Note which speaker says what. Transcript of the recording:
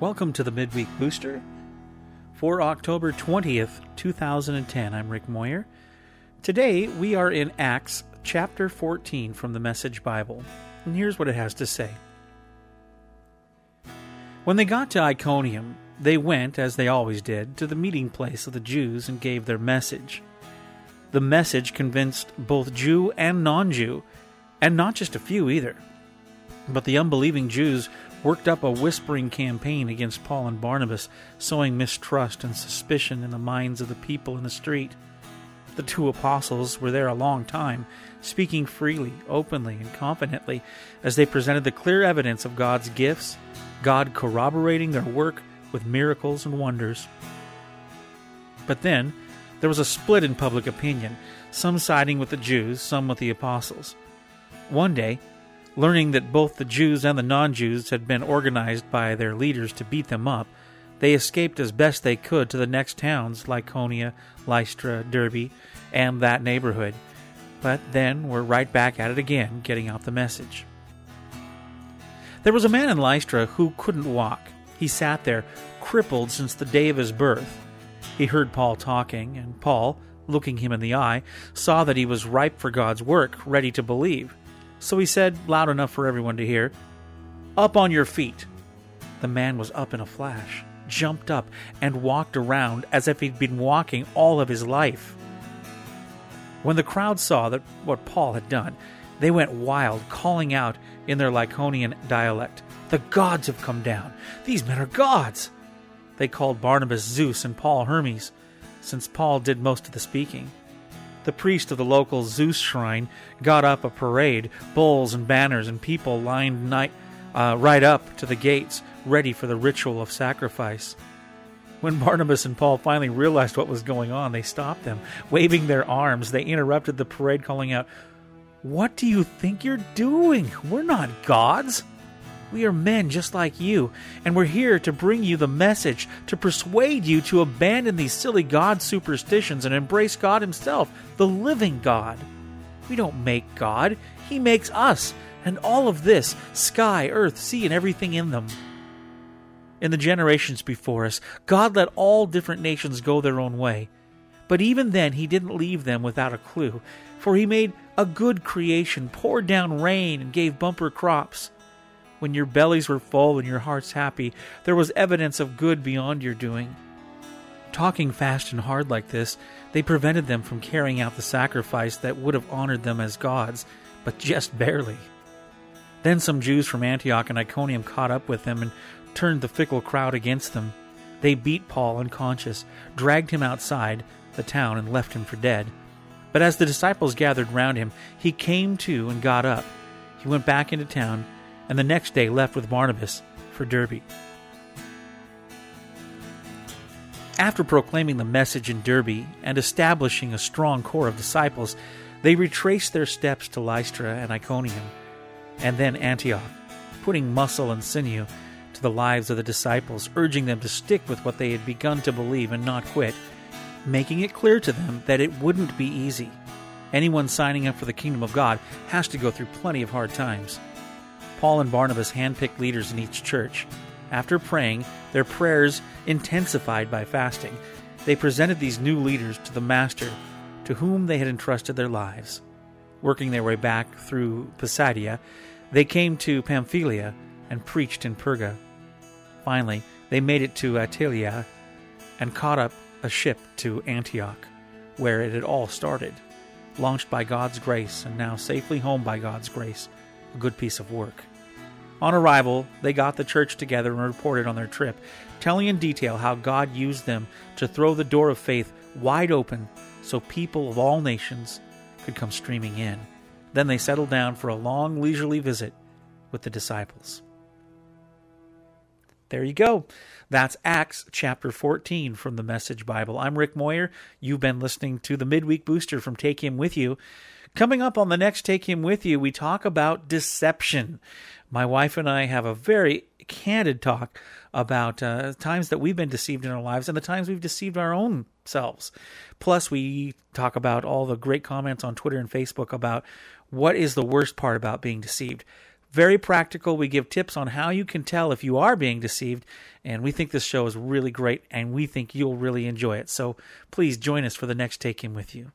Speaker 1: Welcome to the Midweek Booster for October 20th, 2010. I'm Rick Moyer. Today we are in Acts chapter 14 from the Message Bible, and here's what it has to say. When they got to Iconium, they went, as they always did, to the meeting place of the Jews and gave their message. The message convinced both Jew and non Jew, and not just a few either. But the unbelieving Jews worked up a whispering campaign against Paul and Barnabas, sowing mistrust and suspicion in the minds of the people in the street. The two apostles were there a long time, speaking freely, openly, and confidently as they presented the clear evidence of God's gifts, God corroborating their work with miracles and wonders. But then, there was a split in public opinion, some siding with the Jews, some with the apostles. One day, learning that both the Jews and the non Jews had been organized by their leaders to beat them up, they escaped as best they could to the next towns, Lycaonia, Lystra, Derbe, and that neighborhood. But then were right back at it again, getting out the message. There was a man in Lystra who couldn't walk. He sat there, crippled since the day of his birth. He heard Paul talking, and Paul, looking him in the eye, saw that he was ripe for God's work, ready to believe. So he said, loud enough for everyone to hear, Up on your feet. The man was up in a flash, jumped up, and walked around as if he'd been walking all of his life. When the crowd saw that what Paul had done, they went wild, calling out in their Lycaonian dialect, The gods have come down! These men are gods! They called Barnabas Zeus and Paul Hermes, since Paul did most of the speaking the priest of the local Zeus shrine got up a parade, bulls and banners and people lined night, uh, right up to the gates, ready for the ritual of sacrifice. When Barnabas and Paul finally realized what was going on, they stopped them. Waving their arms, they interrupted the parade, calling out, What do you think you're doing? We're not gods. We are men just like you, and we're here to bring you the message, to persuade you to abandon these silly God superstitions and embrace God Himself, the living God. We don't make God, He makes us, and all of this sky, earth, sea, and everything in them. In the generations before us, God let all different nations go their own way. But even then, He didn't leave them without a clue, for He made a good creation, poured down rain, and gave bumper crops when your bellies were full and your hearts happy, there was evidence of good beyond your doing. Talking fast and hard like this, they prevented them from carrying out the sacrifice that would have honored them as gods, but just barely. Then some Jews from Antioch and Iconium caught up with them and turned the fickle crowd against them. They beat Paul unconscious, dragged him outside the town, and left him for dead. But as the disciples gathered round him, he came to and got up. He went back into town and the next day left with Barnabas for Derbe. After proclaiming the message in Derbe and establishing a strong core of disciples, they retraced their steps to Lystra and Iconium, and then Antioch, putting muscle and sinew to the lives of the disciples, urging them to stick with what they had begun to believe and not quit, making it clear to them that it wouldn't be easy. Anyone signing up for the kingdom of God has to go through plenty of hard times. Paul and Barnabas handpicked leaders in each church. After praying, their prayers intensified by fasting, they presented these new leaders to the Master to whom they had entrusted their lives. Working their way back through Pisidia, they came to Pamphylia and preached in Perga. Finally, they made it to Attalia and caught up a ship to Antioch, where it had all started. Launched by God's grace and now safely home by God's grace, a good piece of work. On arrival, they got the church together and reported on their trip, telling in detail how God used them to throw the door of faith wide open so people of all nations could come streaming in. Then they settled down for a long, leisurely visit with the disciples. There you go. That's Acts chapter 14 from the Message Bible. I'm Rick Moyer. You've been listening to the Midweek Booster from Take Him With You. Coming up on the next Take Him With You, we talk about deception. My wife and I have a very candid talk about uh, times that we've been deceived in our lives and the times we've deceived our own selves. Plus, we talk about all the great comments on Twitter and Facebook about what is the worst part about being deceived. Very practical. We give tips on how you can tell if you are being deceived, and we think this show is really great, and we think you'll really enjoy it. So please join us for the next Take Him With You.